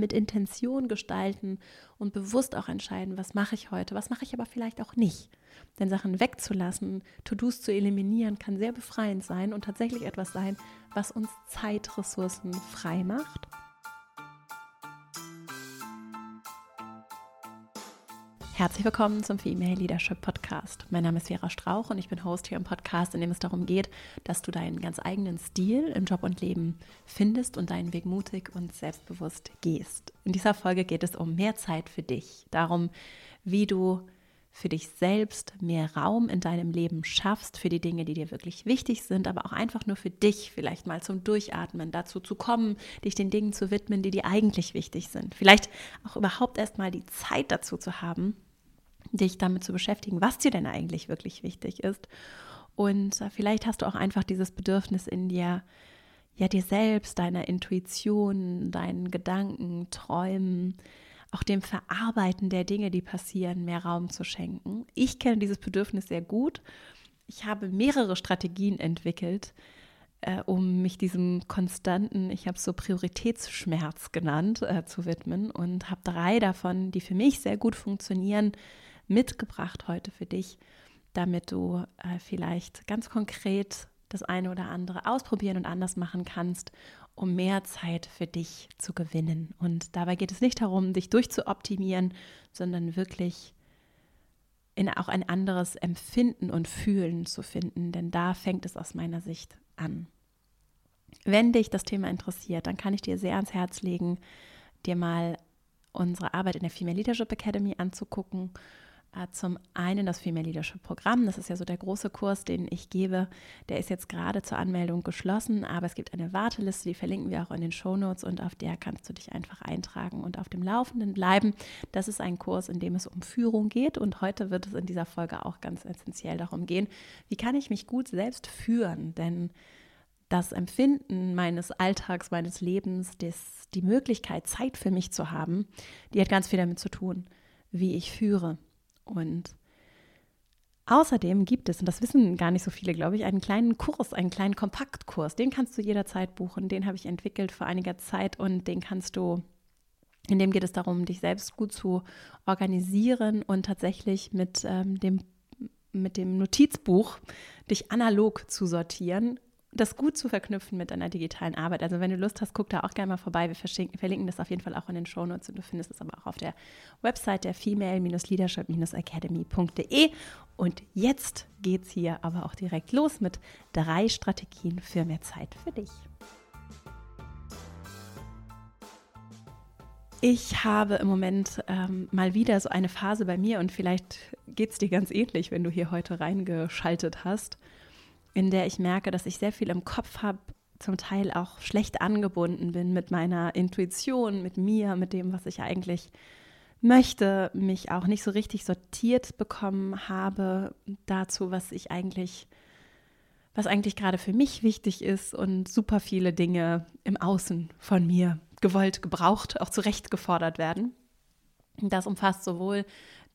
mit Intention gestalten und bewusst auch entscheiden, was mache ich heute, was mache ich aber vielleicht auch nicht. Denn Sachen wegzulassen, To-Dos zu eliminieren, kann sehr befreiend sein und tatsächlich etwas sein, was uns Zeitressourcen frei macht Herzlich willkommen zum Female Leadership Podcast. Mein Name ist Vera Strauch und ich bin Host hier im Podcast, in dem es darum geht, dass du deinen ganz eigenen Stil im Job und Leben findest und deinen Weg mutig und selbstbewusst gehst. In dieser Folge geht es um mehr Zeit für dich, darum, wie du für dich selbst mehr Raum in deinem Leben schaffst, für die Dinge, die dir wirklich wichtig sind, aber auch einfach nur für dich, vielleicht mal zum Durchatmen, dazu zu kommen, dich den Dingen zu widmen, die dir eigentlich wichtig sind. Vielleicht auch überhaupt erst mal die Zeit dazu zu haben, dich damit zu beschäftigen, was dir denn eigentlich wirklich wichtig ist. Und äh, vielleicht hast du auch einfach dieses Bedürfnis in dir, ja, dir selbst, deiner Intuition, deinen Gedanken, Träumen, auch dem Verarbeiten der Dinge, die passieren, mehr Raum zu schenken. Ich kenne dieses Bedürfnis sehr gut. Ich habe mehrere Strategien entwickelt, äh, um mich diesem konstanten, ich habe es so Prioritätsschmerz genannt, äh, zu widmen und habe drei davon, die für mich sehr gut funktionieren, mitgebracht heute für dich, damit du äh, vielleicht ganz konkret das eine oder andere ausprobieren und anders machen kannst, um mehr Zeit für dich zu gewinnen. Und dabei geht es nicht darum, dich durchzuoptimieren, sondern wirklich in auch ein anderes Empfinden und Fühlen zu finden, denn da fängt es aus meiner Sicht an. Wenn dich das Thema interessiert, dann kann ich dir sehr ans Herz legen, dir mal unsere Arbeit in der Female Leadership Academy anzugucken zum einen das Female Leadership Programm, das ist ja so der große Kurs, den ich gebe. Der ist jetzt gerade zur Anmeldung geschlossen, aber es gibt eine Warteliste, die verlinken wir auch in den Show Notes und auf der kannst du dich einfach eintragen und auf dem Laufenden bleiben. Das ist ein Kurs, in dem es um Führung geht und heute wird es in dieser Folge auch ganz essentiell darum gehen, wie kann ich mich gut selbst führen, denn das Empfinden meines Alltags, meines Lebens, des, die Möglichkeit, Zeit für mich zu haben, die hat ganz viel damit zu tun, wie ich führe und außerdem gibt es, und das wissen gar nicht so viele, glaube ich, einen kleinen Kurs, einen kleinen Kompaktkurs. Den kannst du jederzeit buchen. Den habe ich entwickelt vor einiger Zeit und den kannst du, in dem geht es darum, dich selbst gut zu organisieren und tatsächlich mit ähm, dem mit dem Notizbuch dich analog zu sortieren das gut zu verknüpfen mit deiner digitalen Arbeit. Also wenn du Lust hast, guck da auch gerne mal vorbei. Wir verlinken das auf jeden Fall auch in den Shownotes und du findest es aber auch auf der Website der female-leadership-academy.de. Und jetzt geht es hier aber auch direkt los mit drei Strategien für mehr Zeit für dich. Ich habe im Moment ähm, mal wieder so eine Phase bei mir und vielleicht geht es dir ganz ähnlich, wenn du hier heute reingeschaltet hast in der ich merke, dass ich sehr viel im Kopf habe, zum Teil auch schlecht angebunden bin mit meiner Intuition, mit mir, mit dem, was ich eigentlich möchte, mich auch nicht so richtig sortiert bekommen habe dazu, was ich eigentlich, was eigentlich gerade für mich wichtig ist und super viele Dinge im Außen von mir gewollt, gebraucht, auch zurecht gefordert werden. Das umfasst sowohl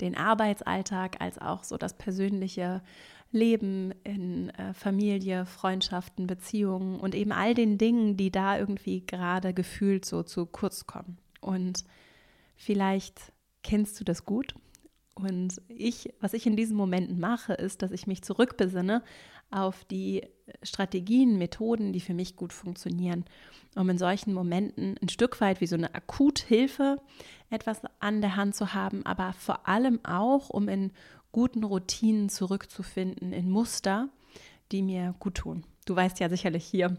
den Arbeitsalltag als auch so das persönliche Leben in äh, Familie, Freundschaften, Beziehungen und eben all den Dingen, die da irgendwie gerade gefühlt so zu kurz kommen. Und vielleicht kennst du das gut. Und ich, was ich in diesen Momenten mache, ist, dass ich mich zurückbesinne auf die Strategien, Methoden, die für mich gut funktionieren, um in solchen Momenten ein Stück weit wie so eine Akuthilfe etwas an der Hand zu haben, aber vor allem auch, um in guten Routinen zurückzufinden, in Muster, die mir gut tun. Du weißt ja sicherlich hier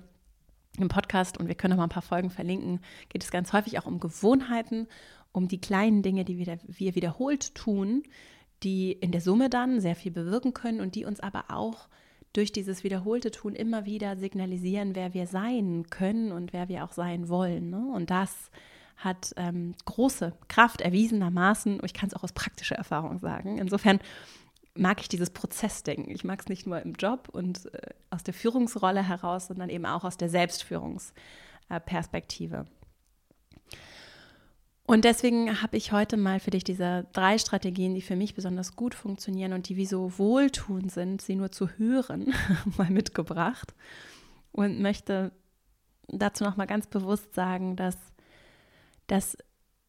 im Podcast und wir können noch mal ein paar Folgen verlinken, geht es ganz häufig auch um Gewohnheiten, um die kleinen Dinge, die wir, wir wiederholt tun, die in der Summe dann sehr viel bewirken können und die uns aber auch durch dieses wiederholte Tun immer wieder signalisieren, wer wir sein können und wer wir auch sein wollen. Ne? Und das hat ähm, große Kraft erwiesenermaßen. Ich kann es auch aus praktischer Erfahrung sagen. Insofern mag ich dieses Prozessdenken. Ich mag es nicht nur im Job und äh, aus der Führungsrolle heraus, sondern eben auch aus der Selbstführungsperspektive. Und deswegen habe ich heute mal für dich diese drei Strategien, die für mich besonders gut funktionieren und die wie so wohltuend sind, sie nur zu hören, mal mitgebracht und möchte dazu noch mal ganz bewusst sagen, dass dass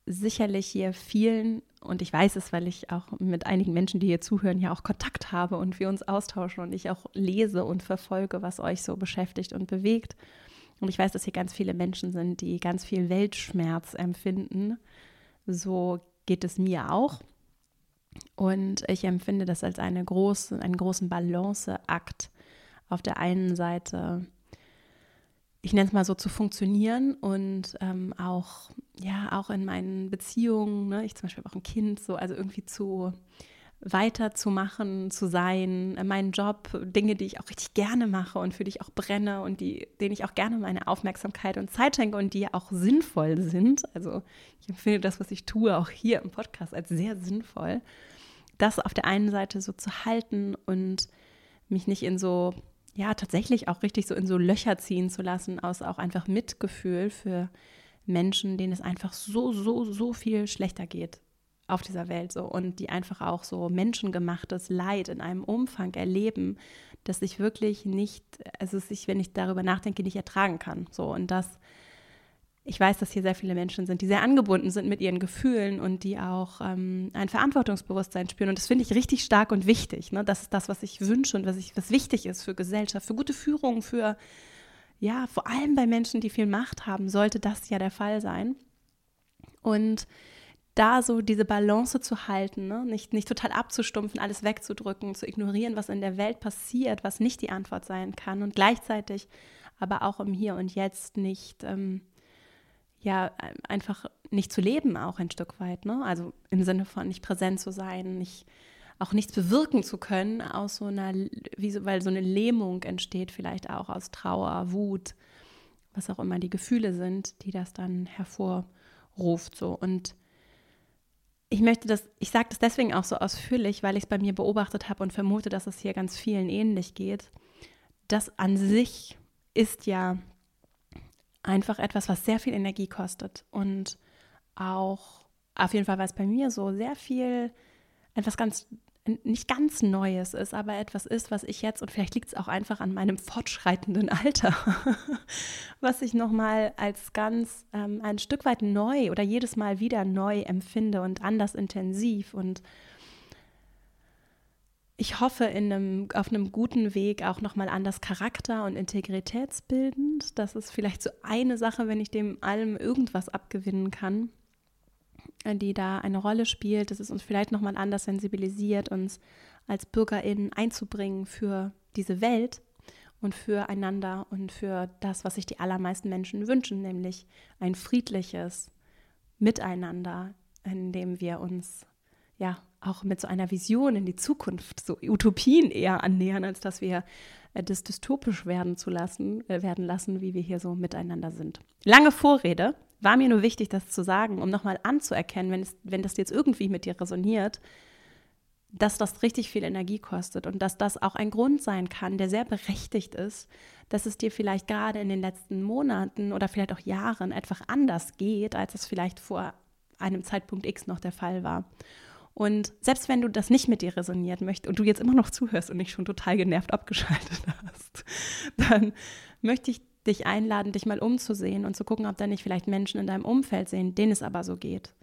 sicherlich hier vielen, und ich weiß es, weil ich auch mit einigen Menschen, die hier zuhören, ja auch Kontakt habe und wir uns austauschen und ich auch lese und verfolge, was euch so beschäftigt und bewegt. Und ich weiß, dass hier ganz viele Menschen sind, die ganz viel Weltschmerz empfinden. So geht es mir auch. Und ich empfinde das als eine große, einen großen Balanceakt. Auf der einen Seite ich nenne es mal so, zu funktionieren und ähm, auch, ja, auch in meinen Beziehungen, ne, ich zum Beispiel auch ein Kind, so, also irgendwie zu weiterzumachen, zu sein, meinen Job, Dinge, die ich auch richtig gerne mache und für die ich auch brenne und die, denen ich auch gerne meine Aufmerksamkeit und Zeit schenke und die auch sinnvoll sind. Also ich empfinde das, was ich tue, auch hier im Podcast als sehr sinnvoll. Das auf der einen Seite so zu halten und mich nicht in so ja tatsächlich auch richtig so in so Löcher ziehen zu lassen, aus auch einfach Mitgefühl für Menschen, denen es einfach so, so, so viel schlechter geht auf dieser Welt so und die einfach auch so menschengemachtes Leid in einem Umfang erleben, dass ich wirklich nicht, also ich, wenn ich darüber nachdenke, nicht ertragen kann. So und das ich weiß, dass hier sehr viele Menschen sind, die sehr angebunden sind mit ihren Gefühlen und die auch ähm, ein Verantwortungsbewusstsein spüren. Und das finde ich richtig stark und wichtig. Ne? Das ist das, was ich wünsche und was, ich, was wichtig ist für Gesellschaft, für gute Führung, für, ja, vor allem bei Menschen, die viel Macht haben, sollte das ja der Fall sein. Und da so diese Balance zu halten, ne? nicht, nicht total abzustumpfen, alles wegzudrücken, zu ignorieren, was in der Welt passiert, was nicht die Antwort sein kann und gleichzeitig aber auch im Hier und Jetzt nicht ähm, ja einfach nicht zu leben, auch ein Stück weit. Ne? Also im Sinne von nicht präsent zu sein, nicht auch nichts bewirken zu können aus so einer, so, weil so eine Lähmung entsteht, vielleicht auch aus Trauer, Wut, was auch immer die Gefühle sind, die das dann hervorruft. So. Und ich möchte das, ich sage das deswegen auch so ausführlich, weil ich es bei mir beobachtet habe und vermute, dass es hier ganz vielen ähnlich geht. Das an sich ist ja einfach etwas, was sehr viel Energie kostet und auch, auf jeden Fall war es bei mir so, sehr viel, etwas ganz, nicht ganz Neues ist, aber etwas ist, was ich jetzt, und vielleicht liegt es auch einfach an meinem fortschreitenden Alter, was ich nochmal als ganz ähm, ein Stück weit neu oder jedes Mal wieder neu empfinde und anders intensiv und ich hoffe, in einem, auf einem guten Weg auch nochmal anders Charakter- und integritätsbildend. Das ist vielleicht so eine Sache, wenn ich dem allem irgendwas abgewinnen kann, äh, die da eine Rolle spielt. dass es uns vielleicht nochmal anders sensibilisiert, uns als BürgerInnen einzubringen für diese Welt und füreinander und für das, was sich die allermeisten Menschen wünschen, nämlich ein friedliches Miteinander, in dem wir uns ja auch mit so einer Vision in die Zukunft, so Utopien eher annähern, als dass wir äh, das dystopisch werden zu lassen, äh, werden lassen, wie wir hier so miteinander sind. Lange Vorrede, war mir nur wichtig, das zu sagen, um nochmal anzuerkennen, wenn, es, wenn das jetzt irgendwie mit dir resoniert, dass das richtig viel Energie kostet und dass das auch ein Grund sein kann, der sehr berechtigt ist, dass es dir vielleicht gerade in den letzten Monaten oder vielleicht auch Jahren etwas anders geht, als es vielleicht vor einem Zeitpunkt X noch der Fall war. Und selbst wenn du das nicht mit dir resoniert möchtest und du jetzt immer noch zuhörst und nicht schon total genervt abgeschaltet hast, dann möchte ich dich einladen, dich mal umzusehen und zu gucken, ob da nicht vielleicht Menschen in deinem Umfeld sehen, denen es aber so geht.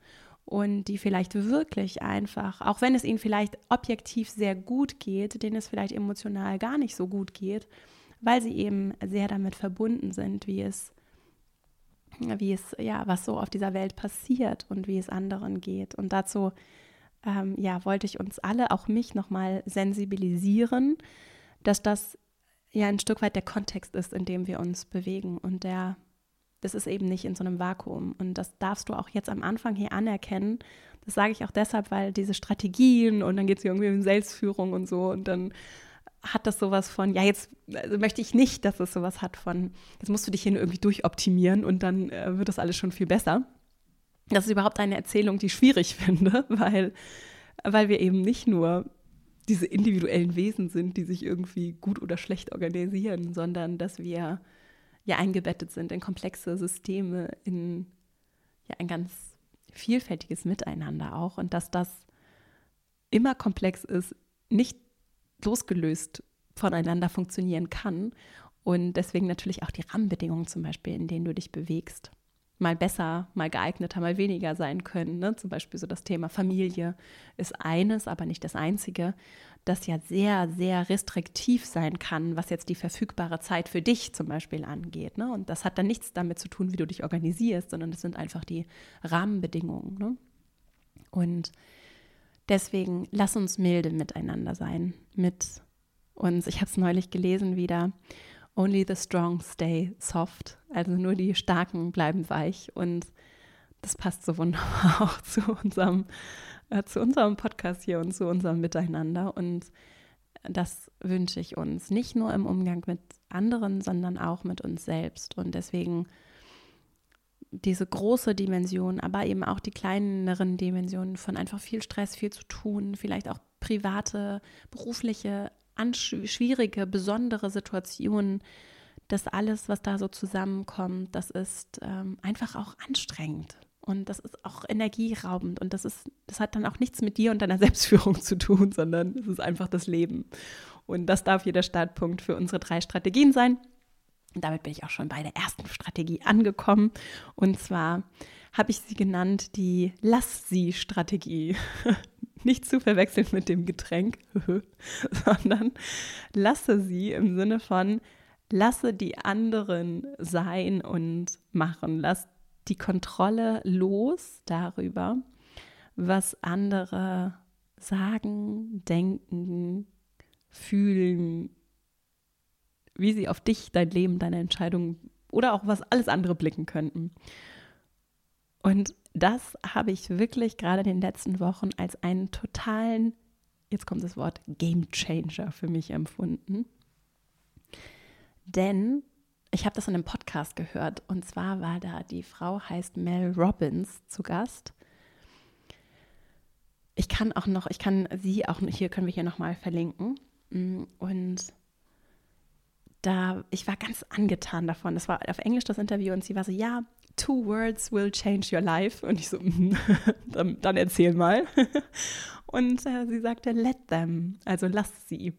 Und die vielleicht wirklich einfach, auch wenn es ihnen vielleicht objektiv sehr gut geht, denen es vielleicht emotional gar nicht so gut geht, weil sie eben sehr damit verbunden sind, wie es, wie es, ja, was so auf dieser Welt passiert und wie es anderen geht. Und dazu ähm, ja, wollte ich uns alle, auch mich, nochmal sensibilisieren, dass das ja ein Stück weit der Kontext ist, in dem wir uns bewegen. Und der, das ist eben nicht in so einem Vakuum. Und das darfst du auch jetzt am Anfang hier anerkennen. Das sage ich auch deshalb, weil diese Strategien und dann geht es irgendwie um Selbstführung und so und dann hat das sowas von, ja, jetzt also möchte ich nicht, dass es sowas hat von, jetzt musst du dich hier irgendwie durchoptimieren und dann äh, wird das alles schon viel besser. Das ist überhaupt eine Erzählung, die ich schwierig finde, weil, weil wir eben nicht nur diese individuellen Wesen sind, die sich irgendwie gut oder schlecht organisieren, sondern dass wir ja eingebettet sind in komplexe Systeme, in ja ein ganz vielfältiges Miteinander auch. Und dass das immer komplex ist, nicht losgelöst voneinander funktionieren kann. Und deswegen natürlich auch die Rahmenbedingungen zum Beispiel, in denen du dich bewegst mal besser, mal geeigneter, mal weniger sein können. Ne? Zum Beispiel so das Thema Familie ist eines, aber nicht das einzige, das ja sehr, sehr restriktiv sein kann, was jetzt die verfügbare Zeit für dich zum Beispiel angeht. Ne? Und das hat dann nichts damit zu tun, wie du dich organisierst, sondern das sind einfach die Rahmenbedingungen. Ne? Und deswegen lass uns milde miteinander sein, mit uns. Ich habe es neulich gelesen wieder. Only the strong stay soft. Also nur die Starken bleiben weich. Und das passt so wunderbar auch zu unserem, äh, zu unserem Podcast hier und zu unserem Miteinander. Und das wünsche ich uns. Nicht nur im Umgang mit anderen, sondern auch mit uns selbst. Und deswegen diese große Dimension, aber eben auch die kleineren Dimensionen von einfach viel Stress, viel zu tun, vielleicht auch private, berufliche schwierige, besondere Situationen, das alles, was da so zusammenkommt, das ist ähm, einfach auch anstrengend. Und das ist auch energieraubend. Und das ist, das hat dann auch nichts mit dir und deiner Selbstführung zu tun, sondern es ist einfach das Leben. Und das darf hier der Startpunkt für unsere drei Strategien sein. Und damit bin ich auch schon bei der ersten Strategie angekommen. Und zwar habe ich sie genannt die Lass-sie-Strategie. Nicht zu verwechseln mit dem Getränk, sondern lasse sie im Sinne von lasse die anderen sein und machen. Lass die Kontrolle los darüber, was andere sagen, denken, fühlen, wie sie auf dich, dein Leben, deine Entscheidungen oder auch was alles andere blicken könnten. Und das habe ich wirklich gerade in den letzten Wochen als einen totalen, jetzt kommt das Wort, Game Changer für mich empfunden. Denn ich habe das in einem Podcast gehört und zwar war da die Frau heißt Mel Robbins zu Gast. Ich kann auch noch, ich kann sie auch, hier können wir hier nochmal verlinken. Und da, ich war ganz angetan davon. Das war auf Englisch das Interview und sie war so, ja, two words will change your life. Und ich so, dann, dann, erzähl mal. Und äh, sie sagte, let them, also lass sie.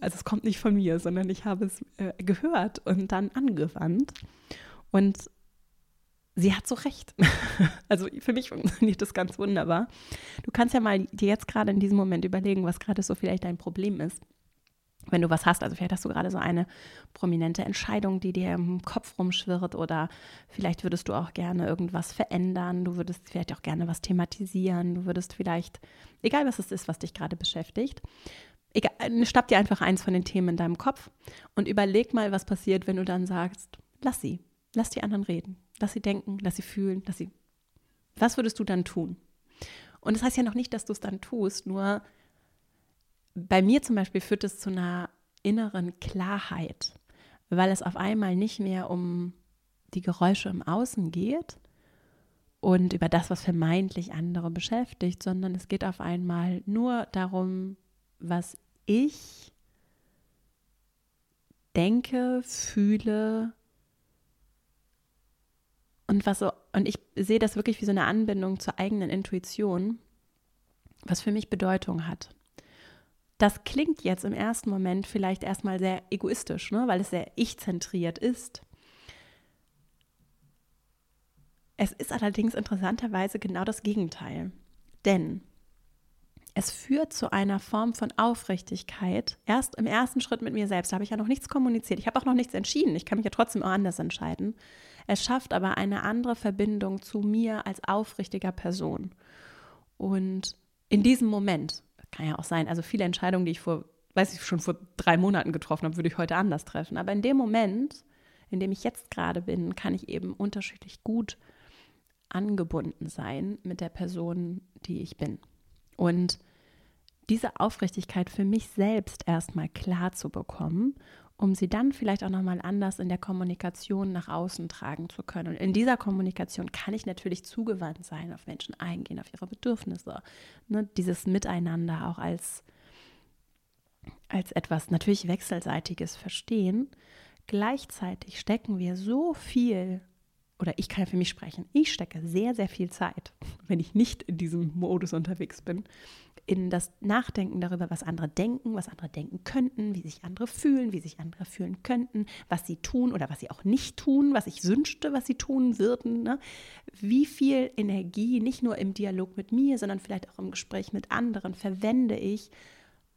Also es kommt nicht von mir, sondern ich habe es äh, gehört und dann angewandt. Und sie hat so recht. also für mich funktioniert das ganz wunderbar. Du kannst ja mal dir jetzt gerade in diesem Moment überlegen, was gerade so vielleicht dein Problem ist wenn du was hast, also vielleicht hast du gerade so eine prominente Entscheidung, die dir im Kopf rumschwirrt oder vielleicht würdest du auch gerne irgendwas verändern, du würdest vielleicht auch gerne was thematisieren, du würdest vielleicht, egal was es ist, was dich gerade beschäftigt, egal, schnapp dir einfach eins von den Themen in deinem Kopf und überleg mal, was passiert, wenn du dann sagst, lass sie, lass die anderen reden, lass sie denken, lass sie fühlen, lass sie, was würdest du dann tun? Und das heißt ja noch nicht, dass du es dann tust, nur bei mir zum Beispiel führt es zu einer inneren Klarheit, weil es auf einmal nicht mehr um die Geräusche im Außen geht und über das, was vermeintlich andere beschäftigt, sondern es geht auf einmal nur darum, was ich denke, fühle und was so und ich sehe das wirklich wie so eine Anbindung zur eigenen Intuition, was für mich Bedeutung hat. Das klingt jetzt im ersten Moment vielleicht erstmal sehr egoistisch, ne? weil es sehr ich-zentriert ist. Es ist allerdings interessanterweise genau das Gegenteil. Denn es führt zu einer Form von Aufrichtigkeit. Erst im ersten Schritt mit mir selbst habe ich ja noch nichts kommuniziert. Ich habe auch noch nichts entschieden. Ich kann mich ja trotzdem auch anders entscheiden. Es schafft aber eine andere Verbindung zu mir als aufrichtiger Person. Und in diesem Moment, kann ja auch sein. Also viele Entscheidungen, die ich vor, weiß ich, schon vor drei Monaten getroffen habe, würde ich heute anders treffen. Aber in dem Moment, in dem ich jetzt gerade bin, kann ich eben unterschiedlich gut angebunden sein mit der Person, die ich bin. Und diese Aufrichtigkeit für mich selbst erstmal klar zu bekommen um sie dann vielleicht auch nochmal anders in der Kommunikation nach außen tragen zu können. Und in dieser Kommunikation kann ich natürlich zugewandt sein, auf Menschen eingehen, auf ihre Bedürfnisse. Ne? Dieses Miteinander auch als, als etwas natürlich Wechselseitiges verstehen. Gleichzeitig stecken wir so viel, oder ich kann für mich sprechen, ich stecke sehr, sehr viel Zeit wenn ich nicht in diesem Modus unterwegs bin, in das Nachdenken darüber, was andere denken, was andere denken könnten, wie sich andere fühlen, wie sich andere fühlen könnten, was sie tun oder was sie auch nicht tun, was ich wünschte, was sie tun würden. Ne? Wie viel Energie, nicht nur im Dialog mit mir, sondern vielleicht auch im Gespräch mit anderen, verwende ich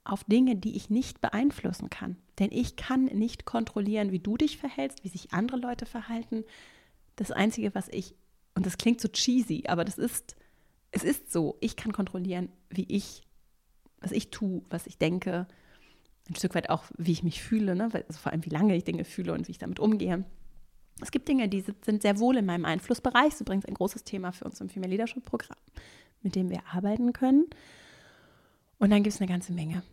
auf Dinge, die ich nicht beeinflussen kann. Denn ich kann nicht kontrollieren, wie du dich verhältst, wie sich andere Leute verhalten. Das Einzige, was ich, und das klingt so cheesy, aber das ist es ist so, ich kann kontrollieren, wie ich, was ich tue, was ich denke, ein Stück weit auch, wie ich mich fühle, ne? also vor allem, wie lange ich Dinge fühle und wie ich damit umgehe. Es gibt Dinge, die sind sehr wohl in meinem Einflussbereich. Das ist übrigens ein großes Thema für uns im Female Leadership Programm, mit dem wir arbeiten können. Und dann gibt es eine ganze Menge,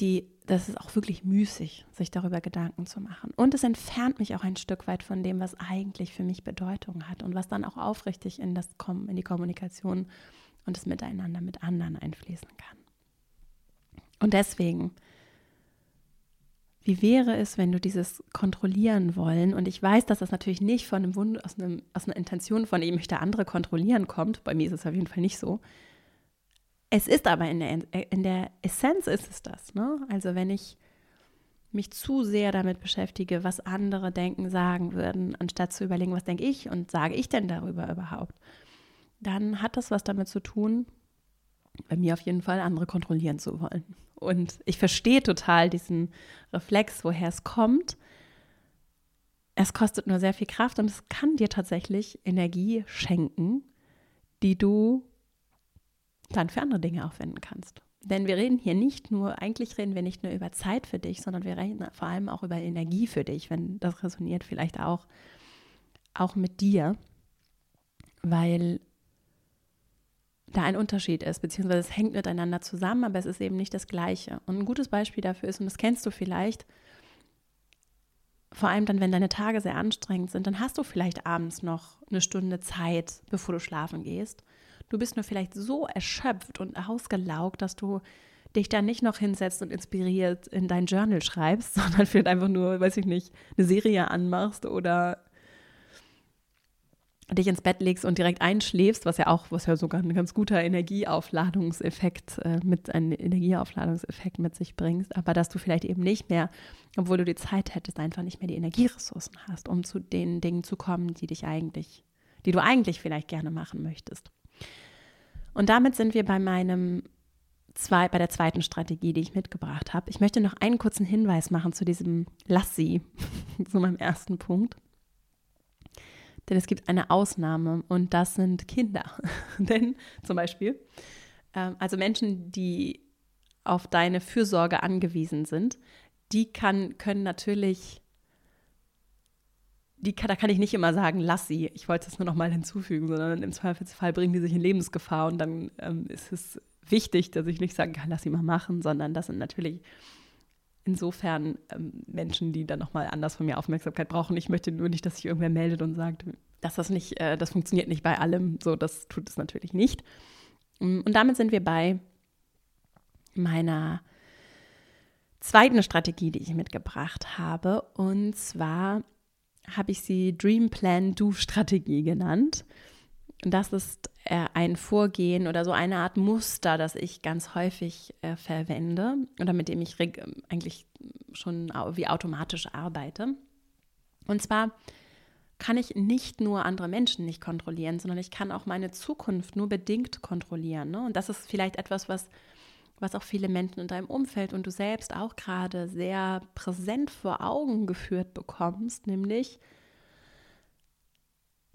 die, das ist auch wirklich müßig, sich darüber Gedanken zu machen. Und es entfernt mich auch ein Stück weit von dem, was eigentlich für mich Bedeutung hat und was dann auch aufrichtig in, das, in die Kommunikation und das Miteinander mit anderen einfließen kann. Und deswegen, wie wäre es, wenn du dieses kontrollieren wollen, und ich weiß, dass das natürlich nicht von einem Wund, aus, einem, aus einer Intention von, ich möchte andere kontrollieren kommt, bei mir ist es auf jeden Fall nicht so, es ist aber in der, in der Essenz ist es das. Ne? Also wenn ich mich zu sehr damit beschäftige, was andere denken, sagen würden, anstatt zu überlegen, was denke ich und sage ich denn darüber überhaupt, dann hat das was damit zu tun, bei mir auf jeden Fall andere kontrollieren zu wollen. Und ich verstehe total diesen Reflex, woher es kommt. Es kostet nur sehr viel Kraft und es kann dir tatsächlich Energie schenken, die du dann für andere Dinge aufwenden kannst. Denn wir reden hier nicht nur, eigentlich reden wir nicht nur über Zeit für dich, sondern wir reden vor allem auch über Energie für dich, wenn das resoniert vielleicht auch, auch mit dir, weil da ein Unterschied ist, beziehungsweise es hängt miteinander zusammen, aber es ist eben nicht das Gleiche. Und ein gutes Beispiel dafür ist, und das kennst du vielleicht, vor allem dann, wenn deine Tage sehr anstrengend sind, dann hast du vielleicht abends noch eine Stunde Zeit, bevor du schlafen gehst. Du bist nur vielleicht so erschöpft und ausgelaugt, dass du dich dann nicht noch hinsetzt und inspiriert in dein Journal schreibst, sondern vielleicht einfach nur, weiß ich nicht, eine Serie anmachst oder dich ins Bett legst und direkt einschläfst, was ja auch, was ja sogar ein ganz guter Energieaufladungseffekt äh, mit einem Energieaufladungseffekt mit sich bringst, aber dass du vielleicht eben nicht mehr, obwohl du die Zeit hättest, einfach nicht mehr die Energieressourcen hast, um zu den Dingen zu kommen, die dich eigentlich, die du eigentlich vielleicht gerne machen möchtest. Und damit sind wir bei meinem zwei, bei der zweiten Strategie, die ich mitgebracht habe. Ich möchte noch einen kurzen Hinweis machen zu diesem Lassi, zu meinem ersten Punkt. Denn es gibt eine Ausnahme und das sind Kinder. Denn zum Beispiel, äh, also Menschen, die auf deine Fürsorge angewiesen sind, die kann, können natürlich die, da kann ich nicht immer sagen, lass sie. Ich wollte es nur noch mal hinzufügen, sondern im Zweifelsfall bringen die sich in Lebensgefahr und dann ähm, ist es wichtig, dass ich nicht sagen kann, lass sie mal machen, sondern das sind natürlich insofern ähm, Menschen, die dann noch mal anders von mir Aufmerksamkeit brauchen. Ich möchte nur nicht, dass sich irgendwer meldet und sagt, dass das nicht, äh, das funktioniert nicht bei allem. So, das tut es natürlich nicht. Mm, und damit sind wir bei meiner zweiten Strategie, die ich mitgebracht habe. Und zwar habe ich sie Dream Plan Do Strategie genannt. Das ist äh, ein Vorgehen oder so eine Art Muster, das ich ganz häufig äh, verwende oder mit dem ich eigentlich schon wie automatisch arbeite. Und zwar kann ich nicht nur andere Menschen nicht kontrollieren, sondern ich kann auch meine Zukunft nur bedingt kontrollieren. Ne? Und das ist vielleicht etwas, was was auch viele Menschen in deinem Umfeld und du selbst auch gerade sehr präsent vor Augen geführt bekommst, nämlich,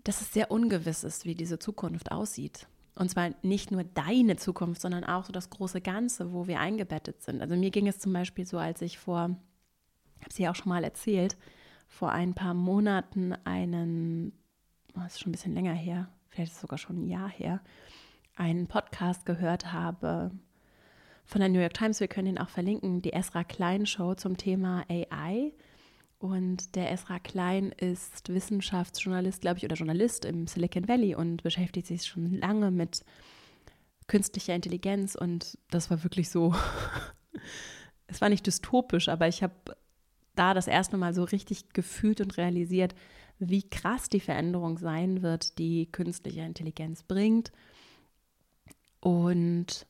dass es sehr ungewiss ist, wie diese Zukunft aussieht. Und zwar nicht nur deine Zukunft, sondern auch so das große Ganze, wo wir eingebettet sind. Also mir ging es zum Beispiel so, als ich vor, habe es ja auch schon mal erzählt, vor ein paar Monaten einen, oh, das ist schon ein bisschen länger her, vielleicht ist es sogar schon ein Jahr her, einen Podcast gehört habe von der New York Times. Wir können ihn auch verlinken, die Esra Klein Show zum Thema AI. Und der Esra Klein ist Wissenschaftsjournalist, glaube ich, oder Journalist im Silicon Valley und beschäftigt sich schon lange mit künstlicher Intelligenz. Und das war wirklich so, es war nicht dystopisch, aber ich habe da das erste Mal so richtig gefühlt und realisiert, wie krass die Veränderung sein wird, die künstliche Intelligenz bringt Und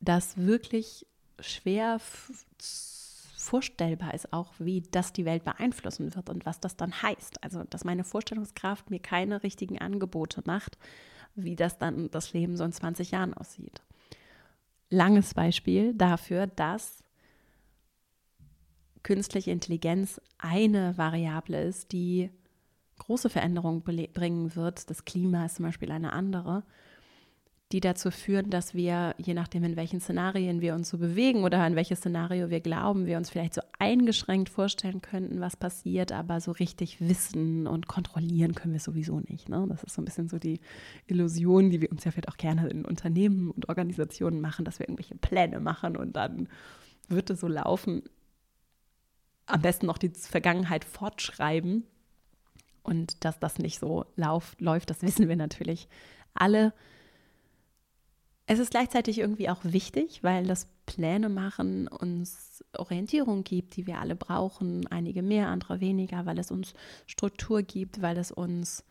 das wirklich schwer vorstellbar ist auch, wie das die Welt beeinflussen wird und was das dann heißt. Also, dass meine Vorstellungskraft mir keine richtigen Angebote macht, wie das dann das Leben so in 20 Jahren aussieht. Langes Beispiel dafür, dass künstliche Intelligenz eine Variable ist, die große Veränderungen bringen wird. Das Klima ist zum Beispiel eine andere die dazu führen, dass wir, je nachdem, in welchen Szenarien wir uns so bewegen oder in welches Szenario wir glauben, wir uns vielleicht so eingeschränkt vorstellen könnten, was passiert, aber so richtig wissen und kontrollieren können wir sowieso nicht. Ne? Das ist so ein bisschen so die Illusion, die wir uns ja vielleicht auch gerne in Unternehmen und Organisationen machen, dass wir irgendwelche Pläne machen und dann wird es so laufen. Am besten noch die Vergangenheit fortschreiben. Und dass das nicht so lauf, läuft, das wissen wir natürlich alle. Es ist gleichzeitig irgendwie auch wichtig, weil das Pläne machen uns Orientierung gibt, die wir alle brauchen, einige mehr, andere weniger, weil es uns Struktur gibt, weil es uns,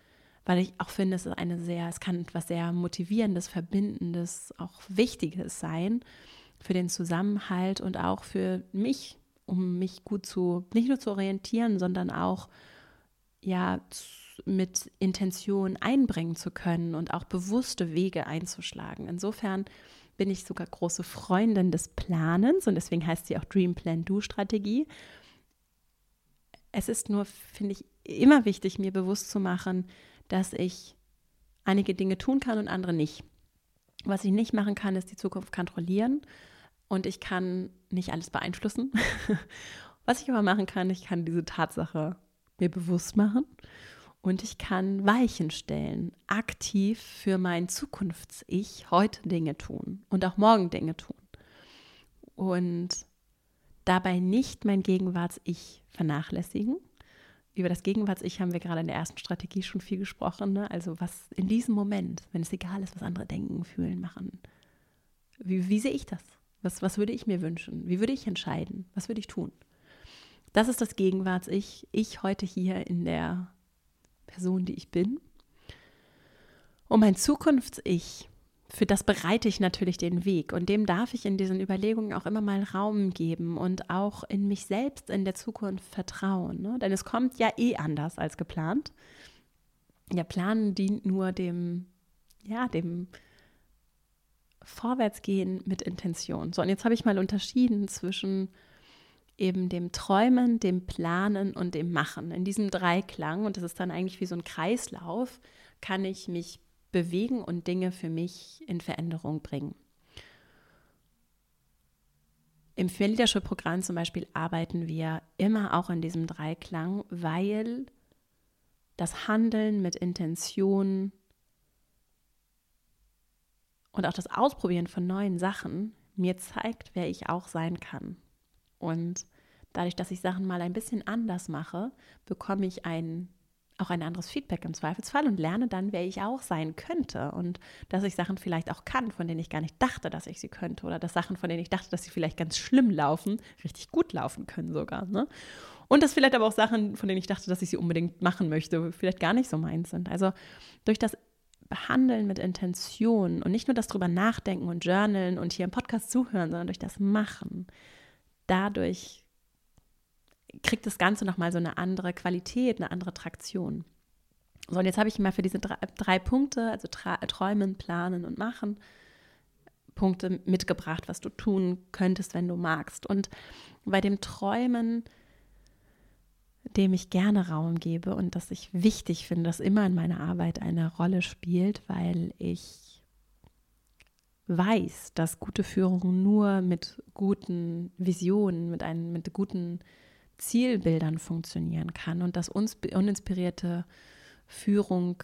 weil ich auch finde, es ist eine sehr, es kann etwas sehr motivierendes, verbindendes, auch wichtiges sein für den Zusammenhalt und auch für mich, um mich gut zu, nicht nur zu orientieren, sondern auch ja zu mit Intention einbringen zu können und auch bewusste Wege einzuschlagen. Insofern bin ich sogar große Freundin des Planens und deswegen heißt sie auch Dream Plan Do Strategie. Es ist nur, finde ich, immer wichtig, mir bewusst zu machen, dass ich einige Dinge tun kann und andere nicht. Was ich nicht machen kann, ist die Zukunft kontrollieren und ich kann nicht alles beeinflussen. Was ich aber machen kann, ich kann diese Tatsache mir bewusst machen und ich kann Weichen stellen, aktiv für mein Zukunfts-Ich heute Dinge tun und auch morgen Dinge tun. Und dabei nicht mein Gegenwarts-Ich vernachlässigen. Über das Gegenwarts-Ich haben wir gerade in der ersten Strategie schon viel gesprochen. Ne? Also was in diesem Moment, wenn es egal ist, was andere denken, fühlen, machen, wie, wie sehe ich das? Was, was würde ich mir wünschen? Wie würde ich entscheiden? Was würde ich tun? Das ist das Gegenwarts-Ich. Ich heute hier in der Person, die ich bin. Und mein Zukunfts-Ich, für das bereite ich natürlich den Weg und dem darf ich in diesen Überlegungen auch immer mal Raum geben und auch in mich selbst in der Zukunft vertrauen. Ne? Denn es kommt ja eh anders als geplant. Ja, Planen dient nur dem, ja, dem Vorwärtsgehen mit Intention. So, und jetzt habe ich mal unterschieden zwischen eben dem Träumen, dem Planen und dem Machen. In diesem Dreiklang, und das ist dann eigentlich wie so ein Kreislauf, kann ich mich bewegen und Dinge für mich in Veränderung bringen. Im Female Leadership Programm zum Beispiel arbeiten wir immer auch in diesem Dreiklang, weil das Handeln mit Intention und auch das Ausprobieren von neuen Sachen mir zeigt, wer ich auch sein kann. Und dadurch, dass ich Sachen mal ein bisschen anders mache, bekomme ich ein, auch ein anderes Feedback im Zweifelsfall und lerne dann, wer ich auch sein könnte. Und dass ich Sachen vielleicht auch kann, von denen ich gar nicht dachte, dass ich sie könnte. Oder dass Sachen, von denen ich dachte, dass sie vielleicht ganz schlimm laufen, richtig gut laufen können sogar. Ne? Und dass vielleicht aber auch Sachen, von denen ich dachte, dass ich sie unbedingt machen möchte, vielleicht gar nicht so meins sind. Also durch das Behandeln mit Intention und nicht nur das drüber nachdenken und journalen und hier im Podcast zuhören, sondern durch das Machen dadurch kriegt das Ganze nochmal so eine andere Qualität, eine andere Traktion. So, und jetzt habe ich mal für diese drei, drei Punkte, also Träumen, Planen und Machen, Punkte mitgebracht, was du tun könntest, wenn du magst. Und bei dem Träumen, dem ich gerne Raum gebe und das ich wichtig finde, das immer in meiner Arbeit eine Rolle spielt, weil ich weiß, dass gute Führung nur mit guten Visionen, mit, einem, mit guten Zielbildern funktionieren kann und dass uns uninspirierte Führung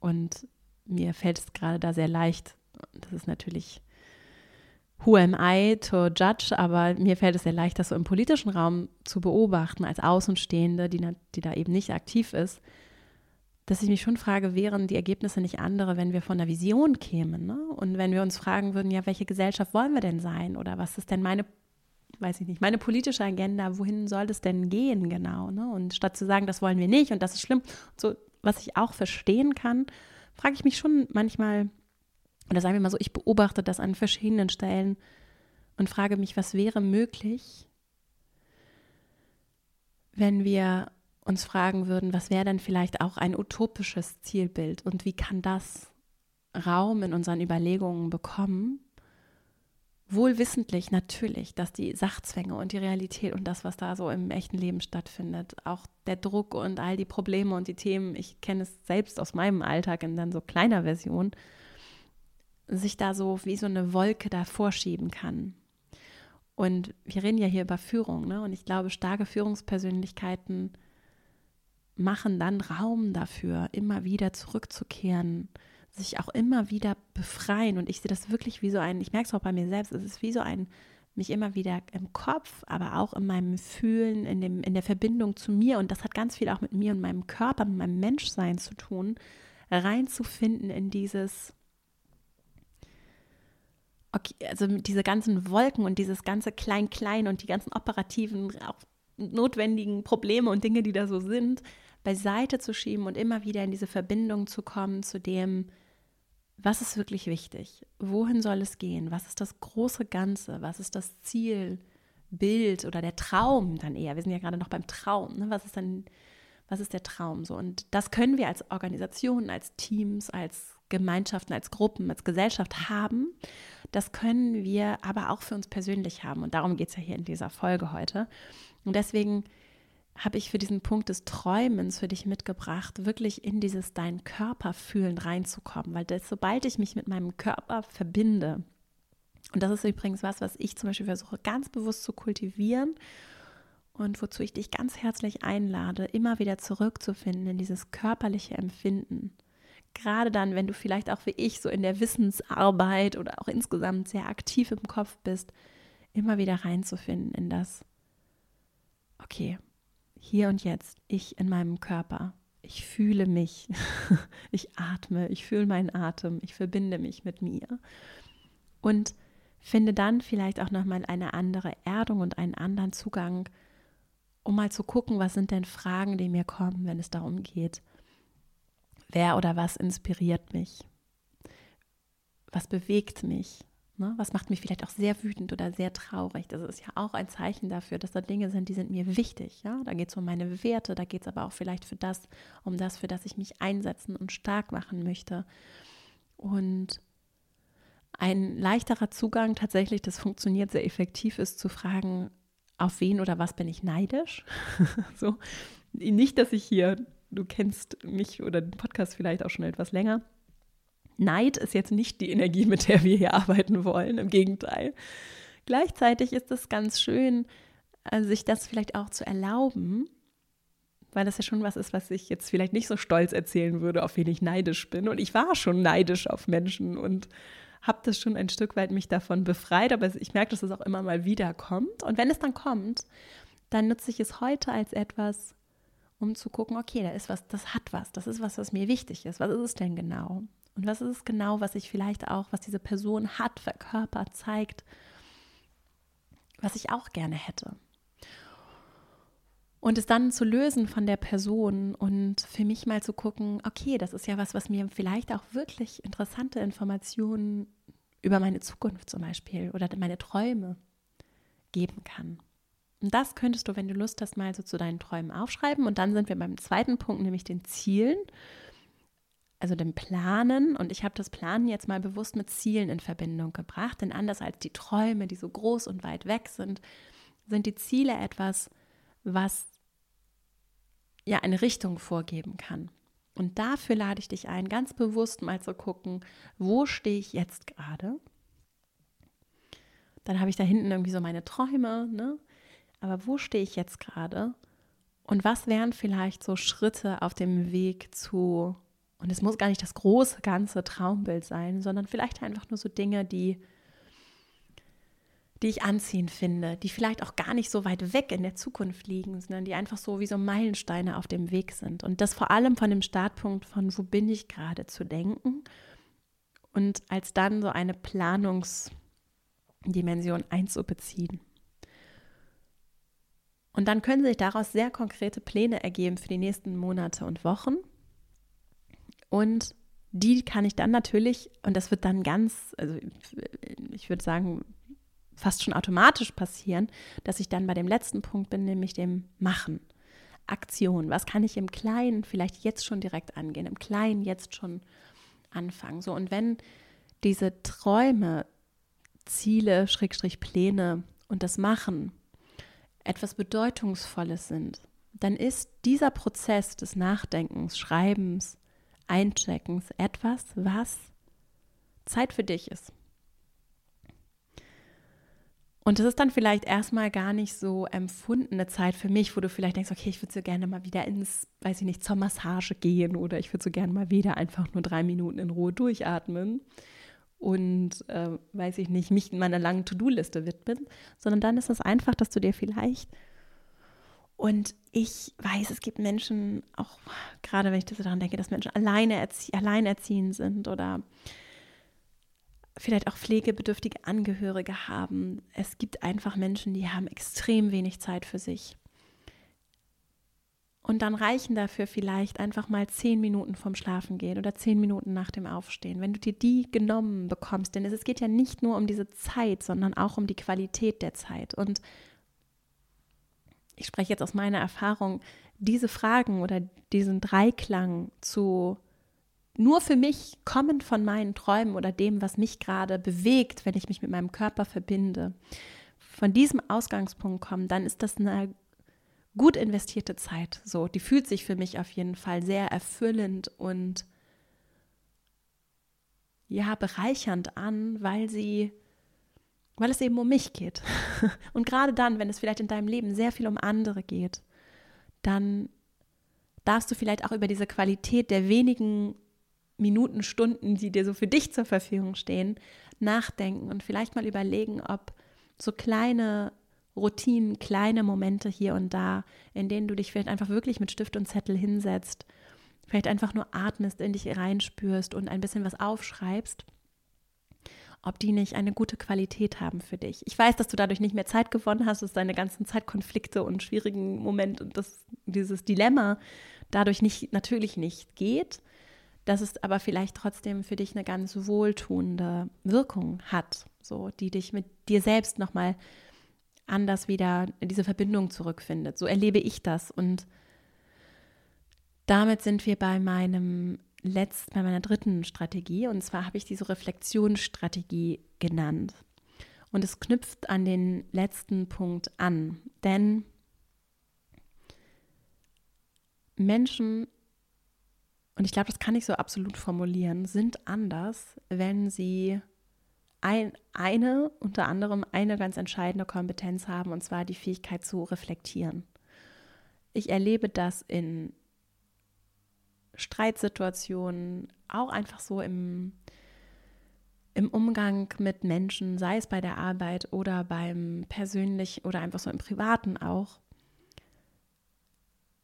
und mir fällt es gerade da sehr leicht, das ist natürlich who am I to judge, aber mir fällt es sehr leicht, das so im politischen Raum zu beobachten als Außenstehende, die, die da eben nicht aktiv ist, dass ich mich schon frage, wären die Ergebnisse nicht andere, wenn wir von einer Vision kämen? Ne? Und wenn wir uns fragen würden, ja, welche Gesellschaft wollen wir denn sein? Oder was ist denn meine, weiß ich nicht, meine politische Agenda, wohin soll das denn gehen genau? Ne? Und statt zu sagen, das wollen wir nicht und das ist schlimm, so was ich auch verstehen kann, frage ich mich schon manchmal, oder sagen wir mal so, ich beobachte das an verschiedenen Stellen und frage mich, was wäre möglich, wenn wir uns fragen würden, was wäre denn vielleicht auch ein utopisches Zielbild und wie kann das Raum in unseren Überlegungen bekommen? Wohl wissentlich natürlich, dass die Sachzwänge und die Realität und das, was da so im echten Leben stattfindet, auch der Druck und all die Probleme und die Themen, ich kenne es selbst aus meinem Alltag in dann so kleiner Version, sich da so wie so eine Wolke da vorschieben kann. Und wir reden ja hier über Führung, ne? Und ich glaube, starke Führungspersönlichkeiten machen dann Raum dafür, immer wieder zurückzukehren, sich auch immer wieder befreien. Und ich sehe das wirklich wie so ein, ich merke es auch bei mir selbst, es ist wie so ein, mich immer wieder im Kopf, aber auch in meinem Fühlen, in, dem, in der Verbindung zu mir. Und das hat ganz viel auch mit mir und meinem Körper, mit meinem Menschsein zu tun, reinzufinden in dieses, okay, also diese ganzen Wolken und dieses ganze Klein-Klein und die ganzen operativen, auch notwendigen Probleme und Dinge, die da so sind, beiseite zu schieben und immer wieder in diese Verbindung zu kommen zu dem, was ist wirklich wichtig? Wohin soll es gehen? Was ist das große Ganze? Was ist das Ziel, Bild oder der Traum dann eher? Wir sind ja gerade noch beim Traum. Ne? Was ist dann, was ist der Traum so? Und das können wir als Organisation, als Teams, als Gemeinschaften, als Gruppen, als Gesellschaft haben. Das können wir aber auch für uns persönlich haben. Und darum geht es ja hier in dieser Folge heute. Und deswegen habe ich für diesen Punkt des Träumens für dich mitgebracht, wirklich in dieses dein Körper fühlen reinzukommen, weil das, sobald ich mich mit meinem Körper verbinde, und das ist übrigens was, was ich zum Beispiel versuche ganz bewusst zu kultivieren und wozu ich dich ganz herzlich einlade, immer wieder zurückzufinden in dieses körperliche Empfinden. Gerade dann, wenn du vielleicht auch wie ich so in der Wissensarbeit oder auch insgesamt sehr aktiv im Kopf bist, immer wieder reinzufinden in das, okay, hier und jetzt, ich in meinem Körper, ich fühle mich, ich atme, ich fühle meinen Atem, ich verbinde mich mit mir und finde dann vielleicht auch nochmal eine andere Erdung und einen anderen Zugang, um mal zu gucken, was sind denn Fragen, die mir kommen, wenn es darum geht, Wer oder was inspiriert mich? Was bewegt mich? Ne? Was macht mich vielleicht auch sehr wütend oder sehr traurig? Das ist ja auch ein Zeichen dafür, dass da Dinge sind, die sind mir wichtig. Ja? Da geht es um meine Werte, da geht es aber auch vielleicht für das, um das, für das ich mich einsetzen und stark machen möchte. Und ein leichterer Zugang tatsächlich, das funktioniert sehr effektiv, ist zu fragen, auf wen oder was bin ich neidisch? so, nicht, dass ich hier du kennst mich oder den Podcast vielleicht auch schon etwas länger. Neid ist jetzt nicht die Energie, mit der wir hier arbeiten wollen, im Gegenteil. Gleichzeitig ist es ganz schön, äh, sich das vielleicht auch zu erlauben, weil das ja schon was ist, was ich jetzt vielleicht nicht so stolz erzählen würde, auf wen ich neidisch bin. Und ich war schon neidisch auf Menschen und habe das schon ein Stück weit mich davon befreit, aber ich merke, dass es auch immer mal wieder kommt. Und wenn es dann kommt, dann nutze ich es heute als etwas, um zu gucken, okay, da ist was, das hat was, das ist was, was mir wichtig ist. Was ist es denn genau? Und was ist es genau, was ich vielleicht auch, was diese Person hat, verkörpert, zeigt, was ich auch gerne hätte? Und es dann zu lösen von der Person und für mich mal zu gucken, okay, das ist ja was, was mir vielleicht auch wirklich interessante Informationen über meine Zukunft zum Beispiel oder meine Träume geben kann. Und das könntest du, wenn du Lust hast, mal so zu deinen Träumen aufschreiben. Und dann sind wir beim zweiten Punkt, nämlich den Zielen, also dem Planen. Und ich habe das Planen jetzt mal bewusst mit Zielen in Verbindung gebracht. Denn anders als die Träume, die so groß und weit weg sind, sind die Ziele etwas, was ja eine Richtung vorgeben kann. Und dafür lade ich dich ein, ganz bewusst mal zu gucken, wo stehe ich jetzt gerade? Dann habe ich da hinten irgendwie so meine Träume, ne? aber wo stehe ich jetzt gerade? Und was wären vielleicht so Schritte auf dem Weg zu, und es muss gar nicht das große, ganze Traumbild sein, sondern vielleicht einfach nur so Dinge, die, die ich anziehend finde, die vielleicht auch gar nicht so weit weg in der Zukunft liegen, sondern die einfach so wie so Meilensteine auf dem Weg sind. Und das vor allem von dem Startpunkt von, wo bin ich gerade, zu denken und als dann so eine Planungsdimension einzubeziehen. Und dann können sich daraus sehr konkrete Pläne ergeben für die nächsten Monate und Wochen. Und die kann ich dann natürlich, und das wird dann ganz, also ich würde sagen, fast schon automatisch passieren, dass ich dann bei dem letzten Punkt bin, nämlich dem Machen. Aktion. Was kann ich im Kleinen vielleicht jetzt schon direkt angehen, im Kleinen jetzt schon anfangen? So, und wenn diese Träume, Ziele, Schrägstrich Pläne und das Machen etwas Bedeutungsvolles sind, dann ist dieser Prozess des Nachdenkens, Schreibens, Eincheckens etwas, was Zeit für dich ist. Und das ist dann vielleicht erstmal gar nicht so empfundene Zeit für mich, wo du vielleicht denkst, okay, ich würde so gerne mal wieder ins, weiß ich nicht, zur Massage gehen oder ich würde so gerne mal wieder einfach nur drei Minuten in Ruhe durchatmen und, äh, weiß ich nicht, mich in meiner langen To-Do-Liste widmen, sondern dann ist es einfach, dass du dir vielleicht und ich weiß, es gibt Menschen, auch gerade wenn ich daran denke, dass Menschen alleine erzie alleinerziehend sind oder vielleicht auch pflegebedürftige Angehörige haben. Es gibt einfach Menschen, die haben extrem wenig Zeit für sich. Und dann reichen dafür vielleicht einfach mal zehn Minuten vom Schlafen gehen oder zehn Minuten nach dem Aufstehen. Wenn du dir die genommen bekommst, denn es geht ja nicht nur um diese Zeit, sondern auch um die Qualität der Zeit. Und ich spreche jetzt aus meiner Erfahrung, diese Fragen oder diesen Dreiklang zu nur für mich kommen von meinen Träumen oder dem, was mich gerade bewegt, wenn ich mich mit meinem Körper verbinde, von diesem Ausgangspunkt kommen, dann ist das eine gut investierte Zeit. So, die fühlt sich für mich auf jeden Fall sehr erfüllend und ja, bereichernd an, weil sie, weil es eben um mich geht. Und gerade dann, wenn es vielleicht in deinem Leben sehr viel um andere geht, dann darfst du vielleicht auch über diese Qualität der wenigen Minuten, Stunden, die dir so für dich zur Verfügung stehen, nachdenken und vielleicht mal überlegen, ob so kleine Routinen, kleine Momente hier und da, in denen du dich vielleicht einfach wirklich mit Stift und Zettel hinsetzt, vielleicht einfach nur atmest, in dich reinspürst und ein bisschen was aufschreibst, ob die nicht eine gute Qualität haben für dich. Ich weiß, dass du dadurch nicht mehr Zeit gewonnen hast, dass deine ganzen Zeitkonflikte und schwierigen Momente und das, dieses Dilemma dadurch nicht, natürlich nicht geht dass es aber vielleicht trotzdem für dich eine ganz wohltuende Wirkung hat, so die dich mit dir selbst nochmal anders wieder in diese Verbindung zurückfindet. So erlebe ich das und damit sind wir bei meinem letzt, bei meiner dritten Strategie und zwar habe ich diese Reflexionsstrategie genannt. Und es knüpft an den letzten Punkt an, denn Menschen und ich glaube, das kann ich so absolut formulieren, sind anders, wenn sie ein, eine, unter anderem eine ganz entscheidende Kompetenz haben, und zwar die Fähigkeit zu reflektieren. Ich erlebe das in Streitsituationen, auch einfach so im, im Umgang mit Menschen, sei es bei der Arbeit oder beim persönlich oder einfach so im Privaten auch,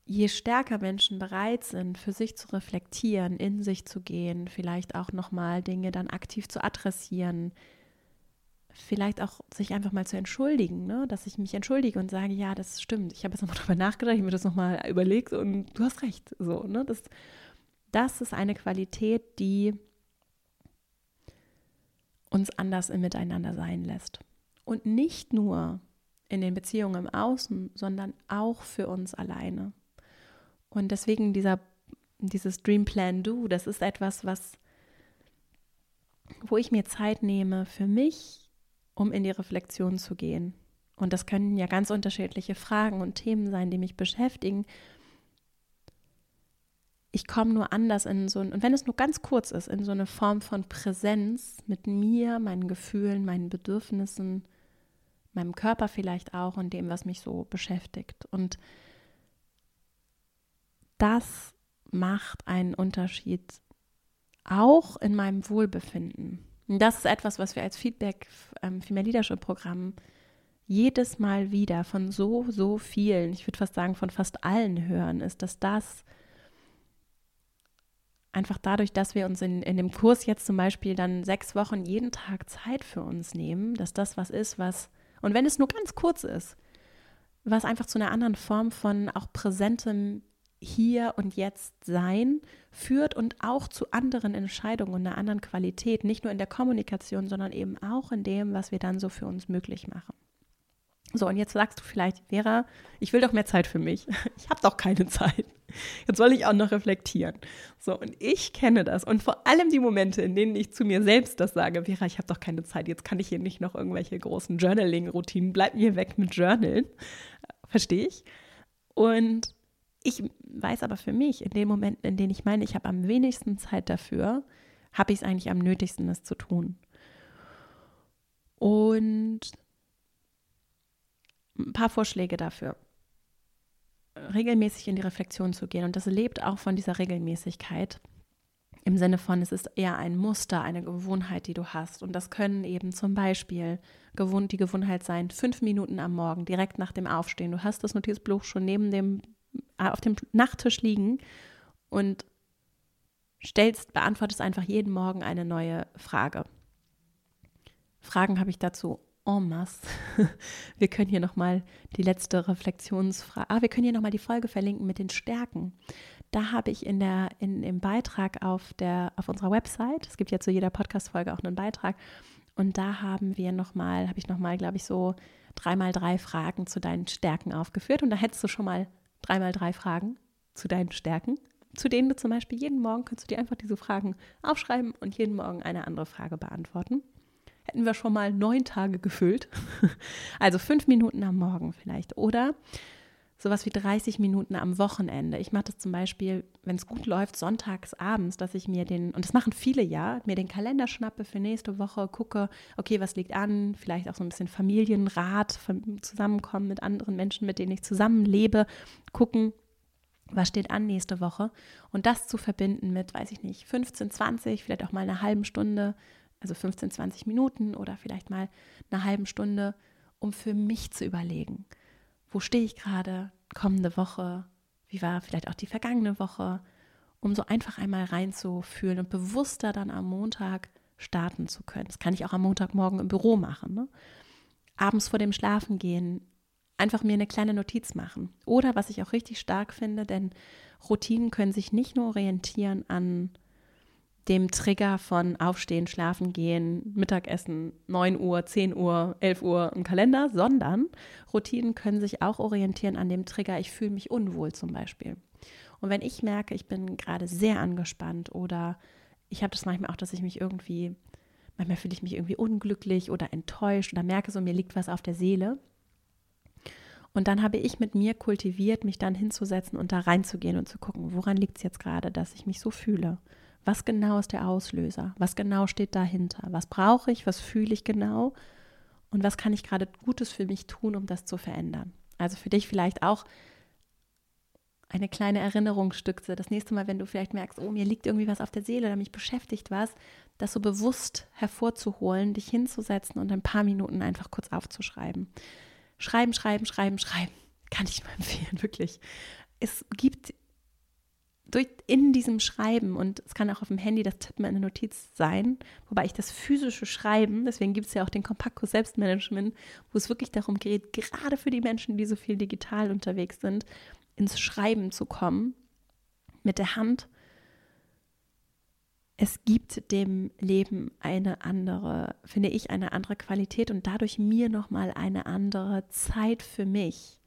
je stärker Menschen bereit sind, für sich zu reflektieren, in sich zu gehen, vielleicht auch nochmal Dinge dann aktiv zu adressieren, vielleicht auch sich einfach mal zu entschuldigen, ne? dass ich mich entschuldige und sage, ja, das stimmt, ich habe jetzt nochmal drüber nachgedacht, ich habe mir das nochmal überlegt und du hast recht. So, ne? das, das ist eine Qualität, die uns anders im Miteinander sein lässt. Und nicht nur in den Beziehungen im Außen, sondern auch für uns alleine. Und deswegen dieser, dieses Dream Plan Do, das ist etwas, was, wo ich mir Zeit nehme für mich, um in die Reflexion zu gehen. Und das können ja ganz unterschiedliche Fragen und Themen sein, die mich beschäftigen. Ich komme nur anders in so ein, und wenn es nur ganz kurz ist, in so eine Form von Präsenz mit mir, meinen Gefühlen, meinen Bedürfnissen, meinem Körper vielleicht auch und dem, was mich so beschäftigt. Und das macht einen Unterschied auch in meinem Wohlbefinden. Und das ist etwas, was wir als Feedback ähm, Female Leadership Programm jedes Mal wieder von so, so vielen, ich würde fast sagen von fast allen hören, ist, dass das einfach dadurch, dass wir uns in, in dem Kurs jetzt zum Beispiel dann sechs Wochen jeden Tag Zeit für uns nehmen, dass das was ist, was, und wenn es nur ganz kurz ist, was einfach zu einer anderen Form von auch präsentem hier und jetzt sein führt und auch zu anderen Entscheidungen und einer anderen Qualität, nicht nur in der Kommunikation, sondern eben auch in dem, was wir dann so für uns möglich machen. So, und jetzt sagst du vielleicht, Vera, ich will doch mehr Zeit für mich. Ich habe doch keine Zeit. Jetzt soll ich auch noch reflektieren. So, und ich kenne das. Und vor allem die Momente, in denen ich zu mir selbst das sage, Vera, ich habe doch keine Zeit. Jetzt kann ich hier nicht noch irgendwelche großen Journaling-Routinen. Bleib mir weg mit Journalen. Verstehe ich. Und ich weiß aber für mich, in den Momenten, in denen ich meine, ich habe am wenigsten Zeit dafür, habe ich es eigentlich am nötigsten, das zu tun. Und ein paar Vorschläge dafür. Regelmäßig in die Reflexion zu gehen. Und das lebt auch von dieser Regelmäßigkeit. Im Sinne von, es ist eher ein Muster, eine Gewohnheit, die du hast. Und das können eben zum Beispiel die Gewohnheit sein, fünf Minuten am Morgen, direkt nach dem Aufstehen. Du hast das Notizbuch schon neben dem, auf dem Nachttisch liegen und stellst, beantwortest einfach jeden Morgen eine neue Frage. Fragen habe ich dazu en masse. Wir können hier nochmal die letzte Reflexionsfrage, ah, wir können hier nochmal die Folge verlinken mit den Stärken. Da habe ich in der, in, im Beitrag auf, der, auf unserer Website, es gibt ja zu jeder Podcast-Folge auch einen Beitrag, und da haben wir nochmal, habe ich nochmal, glaube ich, so dreimal drei Fragen zu deinen Stärken aufgeführt. Und da hättest du schon mal dreimal drei Fragen zu deinen Stärken, zu denen du zum Beispiel jeden Morgen kannst du dir einfach diese Fragen aufschreiben und jeden Morgen eine andere Frage beantworten hätten wir schon mal neun Tage gefüllt. Also fünf Minuten am Morgen vielleicht. Oder sowas wie 30 Minuten am Wochenende. Ich mache das zum Beispiel, wenn es gut läuft, sonntags abends, dass ich mir den, und das machen viele ja, mir den Kalender schnappe für nächste Woche, gucke, okay, was liegt an, vielleicht auch so ein bisschen Familienrat, zusammenkommen mit anderen Menschen, mit denen ich zusammenlebe, gucken, was steht an nächste Woche und das zu verbinden mit, weiß ich nicht, 15, 20, vielleicht auch mal eine halben Stunde also 15, 20 Minuten oder vielleicht mal eine halbe Stunde, um für mich zu überlegen, wo stehe ich gerade, kommende Woche, wie war vielleicht auch die vergangene Woche, um so einfach einmal reinzufühlen und bewusster dann am Montag starten zu können. Das kann ich auch am Montagmorgen im Büro machen. Ne? Abends vor dem Schlafengehen einfach mir eine kleine Notiz machen. Oder was ich auch richtig stark finde, denn Routinen können sich nicht nur orientieren an dem Trigger von Aufstehen, Schlafen gehen, Mittagessen, 9 Uhr, 10 Uhr, 11 Uhr im Kalender, sondern Routinen können sich auch orientieren an dem Trigger, ich fühle mich unwohl zum Beispiel. Und wenn ich merke, ich bin gerade sehr angespannt oder ich habe das manchmal auch, dass ich mich irgendwie, manchmal fühle ich mich irgendwie unglücklich oder enttäuscht oder merke so, mir liegt was auf der Seele. Und dann habe ich mit mir kultiviert, mich dann hinzusetzen und da reinzugehen und zu gucken, woran liegt es jetzt gerade, dass ich mich so fühle. Was genau ist der Auslöser? Was genau steht dahinter? Was brauche ich? Was fühle ich genau? Und was kann ich gerade Gutes für mich tun, um das zu verändern? Also für dich vielleicht auch eine kleine Erinnerungsstücke. Das nächste Mal, wenn du vielleicht merkst, oh, mir liegt irgendwie was auf der Seele oder mich beschäftigt was, das so bewusst hervorzuholen, dich hinzusetzen und ein paar Minuten einfach kurz aufzuschreiben. Schreiben, schreiben, schreiben, schreiben. Kann ich nur empfehlen, wirklich. Es gibt durch, in diesem Schreiben, und es kann auch auf dem Handy das Tippen in der Notiz sein, wobei ich das physische Schreiben, deswegen gibt es ja auch den Kompaktkurs Selbstmanagement, wo es wirklich darum geht, gerade für die Menschen, die so viel digital unterwegs sind, ins Schreiben zu kommen mit der Hand. Es gibt dem Leben eine andere, finde ich, eine andere Qualität und dadurch mir nochmal eine andere Zeit für mich,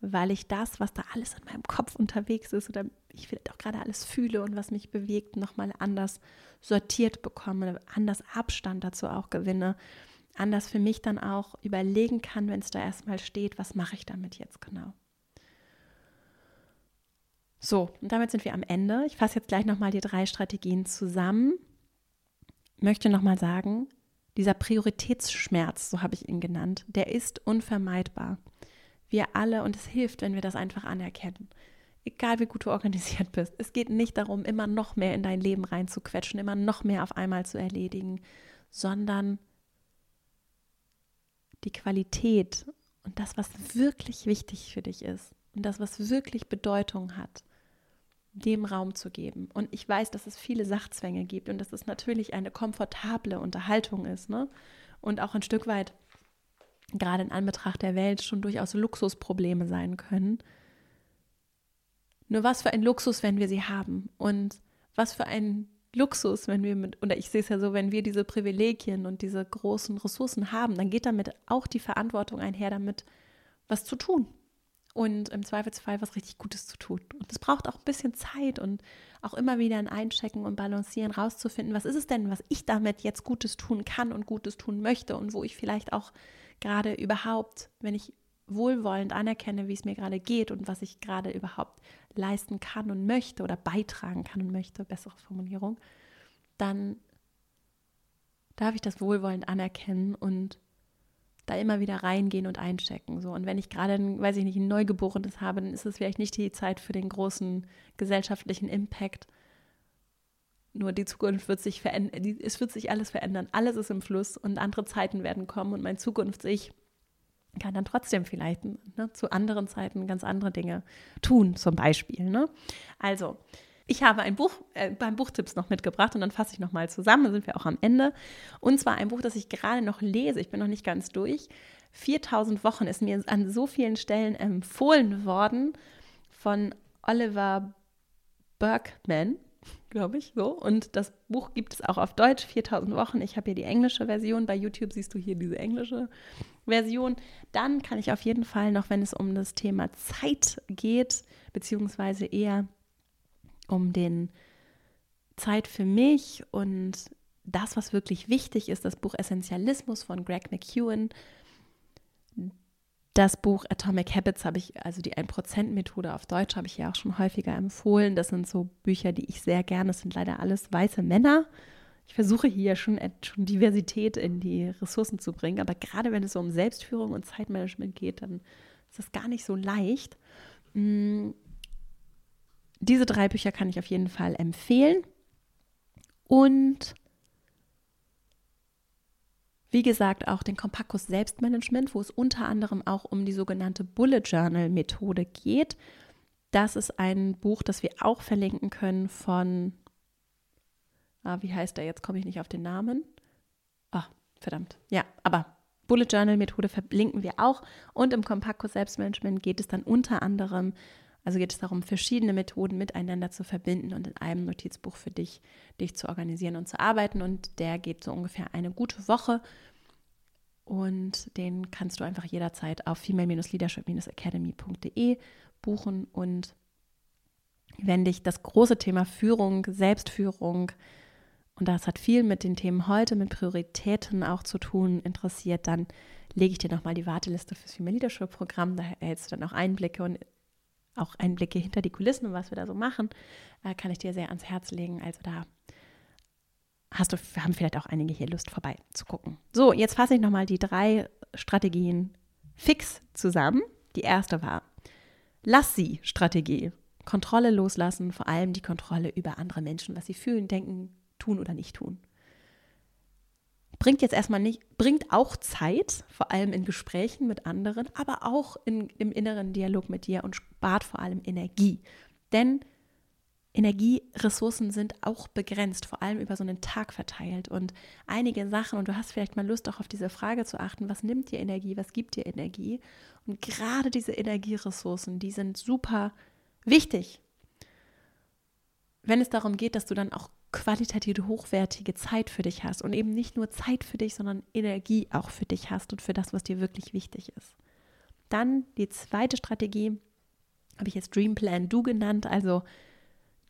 weil ich das, was da alles in meinem Kopf unterwegs ist oder ich vielleicht auch gerade alles fühle und was mich bewegt, nochmal anders sortiert bekomme, anders Abstand dazu auch gewinne, anders für mich dann auch überlegen kann, wenn es da erstmal steht, was mache ich damit jetzt genau. So, und damit sind wir am Ende. Ich fasse jetzt gleich nochmal die drei Strategien zusammen. Möchte nochmal sagen, dieser Prioritätsschmerz, so habe ich ihn genannt, der ist unvermeidbar. Wir alle, und es hilft, wenn wir das einfach anerkennen egal wie gut du organisiert bist. Es geht nicht darum, immer noch mehr in dein Leben reinzuquetschen, immer noch mehr auf einmal zu erledigen, sondern die Qualität und das, was wirklich wichtig für dich ist und das, was wirklich Bedeutung hat, dem Raum zu geben. Und ich weiß, dass es viele Sachzwänge gibt und dass es natürlich eine komfortable Unterhaltung ist, ne? Und auch ein Stück weit, gerade in Anbetracht der Welt, schon durchaus Luxusprobleme sein können Nur was für ein Luxus, wenn wir sie haben. Und was für ein Luxus, wenn wir mit, oder ich sehe es ja so, wenn wir diese Privilegien und diese großen Ressourcen haben, dann geht damit auch die Verantwortung einher, damit was zu tun. Und im Zweifelsfall was richtig Gutes zu tun. Und es braucht auch ein bisschen Zeit und auch immer wieder ein Einchecken und Balancieren, rauszufinden, was ist es denn, was ich damit jetzt Gutes tun kann und Gutes tun möchte und wo ich vielleicht auch gerade überhaupt, wenn ich wohlwollend anerkenne, wie es mir gerade geht und was ich gerade überhaupt leisten kann und möchte oder beitragen kann und möchte, bessere Formulierung, dann darf ich das wohlwollend anerkennen und da immer wieder reingehen und einchecken. So. Und wenn ich gerade, weiß ich nicht, ein Neugeborenes habe, dann ist es vielleicht nicht die Zeit für den großen gesellschaftlichen Impact. Nur die Zukunft wird sich verändern, es wird sich alles verändern. Alles ist im Fluss und andere Zeiten werden kommen und mein Zukunfts-Ich kann dann trotzdem vielleicht ne, zu anderen Zeiten ganz andere Dinge tun, zum Beispiel. Ne? Also, ich habe ein Buch äh, beim Buchtipps noch mitgebracht und dann fasse ich nochmal zusammen, da sind wir auch am Ende. Und zwar ein Buch, das ich gerade noch lese, ich bin noch nicht ganz durch. 4000 Wochen ist mir an so vielen Stellen empfohlen worden von Oliver Berkman glaube ich, so. Und das Buch gibt es auch auf Deutsch, 4000 Wochen. Ich habe hier die englische Version. Bei YouTube siehst du hier diese englische Version. Dann kann ich auf jeden Fall noch, wenn es um das Thema Zeit geht, beziehungsweise eher um den Zeit für mich und das, was wirklich wichtig ist, das Buch Essentialismus von Greg McEwen das Buch Atomic Habits habe ich, also die 1%-Methode auf Deutsch, habe ich ja auch schon häufiger empfohlen. Das sind so Bücher, die ich sehr gerne, das sind leider alles weiße Männer. Ich versuche hier schon, schon Diversität in die Ressourcen zu bringen, aber gerade wenn es so um Selbstführung und Zeitmanagement geht, dann ist das gar nicht so leicht. Mm, diese drei Bücher kann ich auf jeden Fall empfehlen. Und wie gesagt, auch den Kompaktkurs Selbstmanagement, wo es unter anderem auch um die sogenannte Bullet Journal Methode geht. Das ist ein Buch, das wir auch verlinken können von, ah, wie heißt der? Jetzt komme ich nicht auf den Namen. Ah, verdammt. Ja, aber Bullet Journal Methode verlinken wir auch. Und im Kompaktkurs Selbstmanagement geht es dann unter anderem, also geht es darum, verschiedene Methoden miteinander zu verbinden und in einem Notizbuch für dich, dich zu organisieren und zu arbeiten. Und der geht so ungefähr eine gute Woche. Und den kannst du einfach jederzeit auf female-leadership-academy.de buchen. Und wenn dich das große Thema Führung, Selbstführung, und das hat viel mit den Themen heute, mit Prioritäten auch zu tun, interessiert, dann lege ich dir nochmal die Warteliste fürs Female Leadership Programm. Da erhältst du dann auch Einblicke und auch Einblicke hinter die Kulissen und was wir da so machen, äh, kann ich dir sehr ans Herz legen. Also da hast du, haben vielleicht auch einige hier Lust vorbei zu gucken. So, jetzt fasse ich nochmal die drei Strategien fix zusammen. Die erste war, lass sie Strategie. Kontrolle loslassen, vor allem die Kontrolle über andere Menschen, was sie fühlen, denken, tun oder nicht tun. Bringt jetzt erstmal nicht, bringt auch Zeit, vor allem in Gesprächen mit anderen, aber auch in, im inneren Dialog mit dir und spart vor allem Energie. Denn Energieressourcen sind auch begrenzt, vor allem über so einen Tag verteilt. Und einige Sachen, und du hast vielleicht mal Lust auch auf diese Frage zu achten, was nimmt dir Energie, was gibt dir Energie? Und gerade diese Energieressourcen, die sind super wichtig, wenn es darum geht, dass du dann auch qualitativ hochwertige Zeit für dich hast und eben nicht nur Zeit für dich, sondern Energie auch für dich hast und für das, was dir wirklich wichtig ist. Dann die zweite Strategie habe ich jetzt Dream Plan Do genannt, also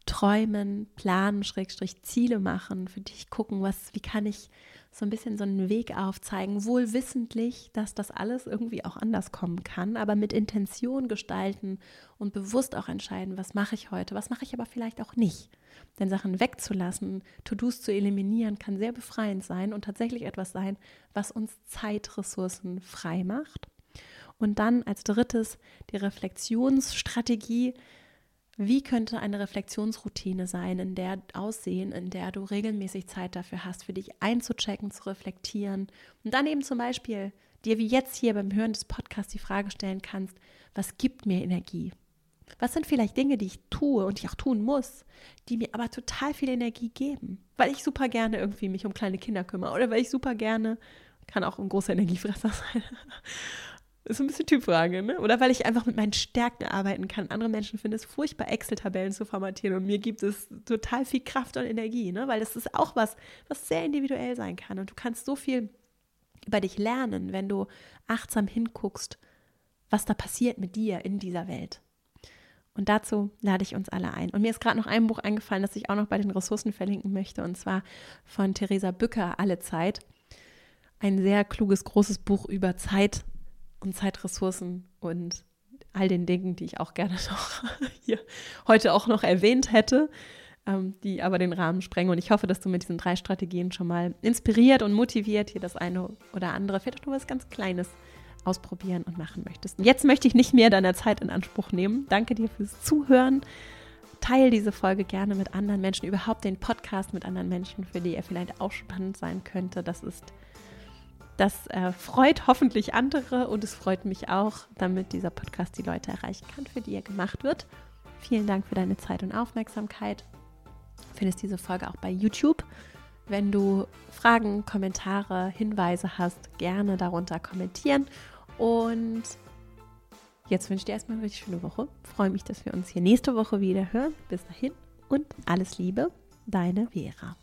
träumen, planen, Schrägstrich Ziele machen, für dich gucken, was, wie kann ich so ein bisschen so einen Weg aufzeigen, wohl wissentlich, dass das alles irgendwie auch anders kommen kann, aber mit Intention gestalten und bewusst auch entscheiden, was mache ich heute, was mache ich aber vielleicht auch nicht. Denn Sachen wegzulassen, To-Dos zu eliminieren, kann sehr befreiend sein und tatsächlich etwas sein, was uns Zeitressourcen frei macht. Und dann als drittes die Reflexionsstrategie, wie könnte eine Reflexionsroutine sein, in der aussehen, in der du regelmäßig Zeit dafür hast, für dich einzuchecken, zu reflektieren und dann eben zum Beispiel dir wie jetzt hier beim Hören des Podcasts die Frage stellen kannst, was gibt mir Energie? Was sind vielleicht Dinge, die ich tue und ich auch tun muss, die mir aber total viel Energie geben? Weil ich super gerne irgendwie mich um kleine Kinder kümmere oder weil ich super gerne, kann auch ein großer Energiefresser sein, Ist ein bisschen Typfrage, ne? Oder weil ich einfach mit meinen Stärken arbeiten kann. Andere Menschen finden es furchtbar, Excel-Tabellen zu formatieren und mir gibt es total viel Kraft und Energie, ne? Weil das ist auch was, was sehr individuell sein kann. Und du kannst so viel über dich lernen, wenn du achtsam hinguckst, was da passiert mit dir in dieser Welt. Und dazu lade ich uns alle ein. Und mir ist gerade noch ein Buch eingefallen, das ich auch noch bei den Ressourcen verlinken möchte, und zwar von Theresa Bücker, Alle Zeit. Ein sehr kluges, großes Buch über Zeit und Zeitressourcen und all den Dingen, die ich auch gerne noch hier heute auch noch erwähnt hätte, ähm, die aber den Rahmen sprengen. Und ich hoffe, dass du mit diesen drei Strategien schon mal inspiriert und motiviert hier das eine oder andere, vielleicht auch nur was ganz Kleines ausprobieren und machen möchtest. Und jetzt möchte ich nicht mehr deiner Zeit in Anspruch nehmen. Danke dir fürs Zuhören. Teil diese Folge gerne mit anderen Menschen, überhaupt den Podcast mit anderen Menschen, für die er vielleicht auch spannend sein könnte. Das ist das äh, freut hoffentlich andere und es freut mich auch, damit dieser Podcast die Leute erreichen kann, für die er gemacht wird. Vielen Dank für deine Zeit und Aufmerksamkeit. Du findest diese Folge auch bei YouTube. Wenn du Fragen, Kommentare, Hinweise hast, gerne darunter kommentieren. Und jetzt wünsche ich dir erstmal eine richtig schöne Woche. freue mich, dass wir uns hier nächste Woche wieder hören. Bis dahin und alles Liebe, deine Vera.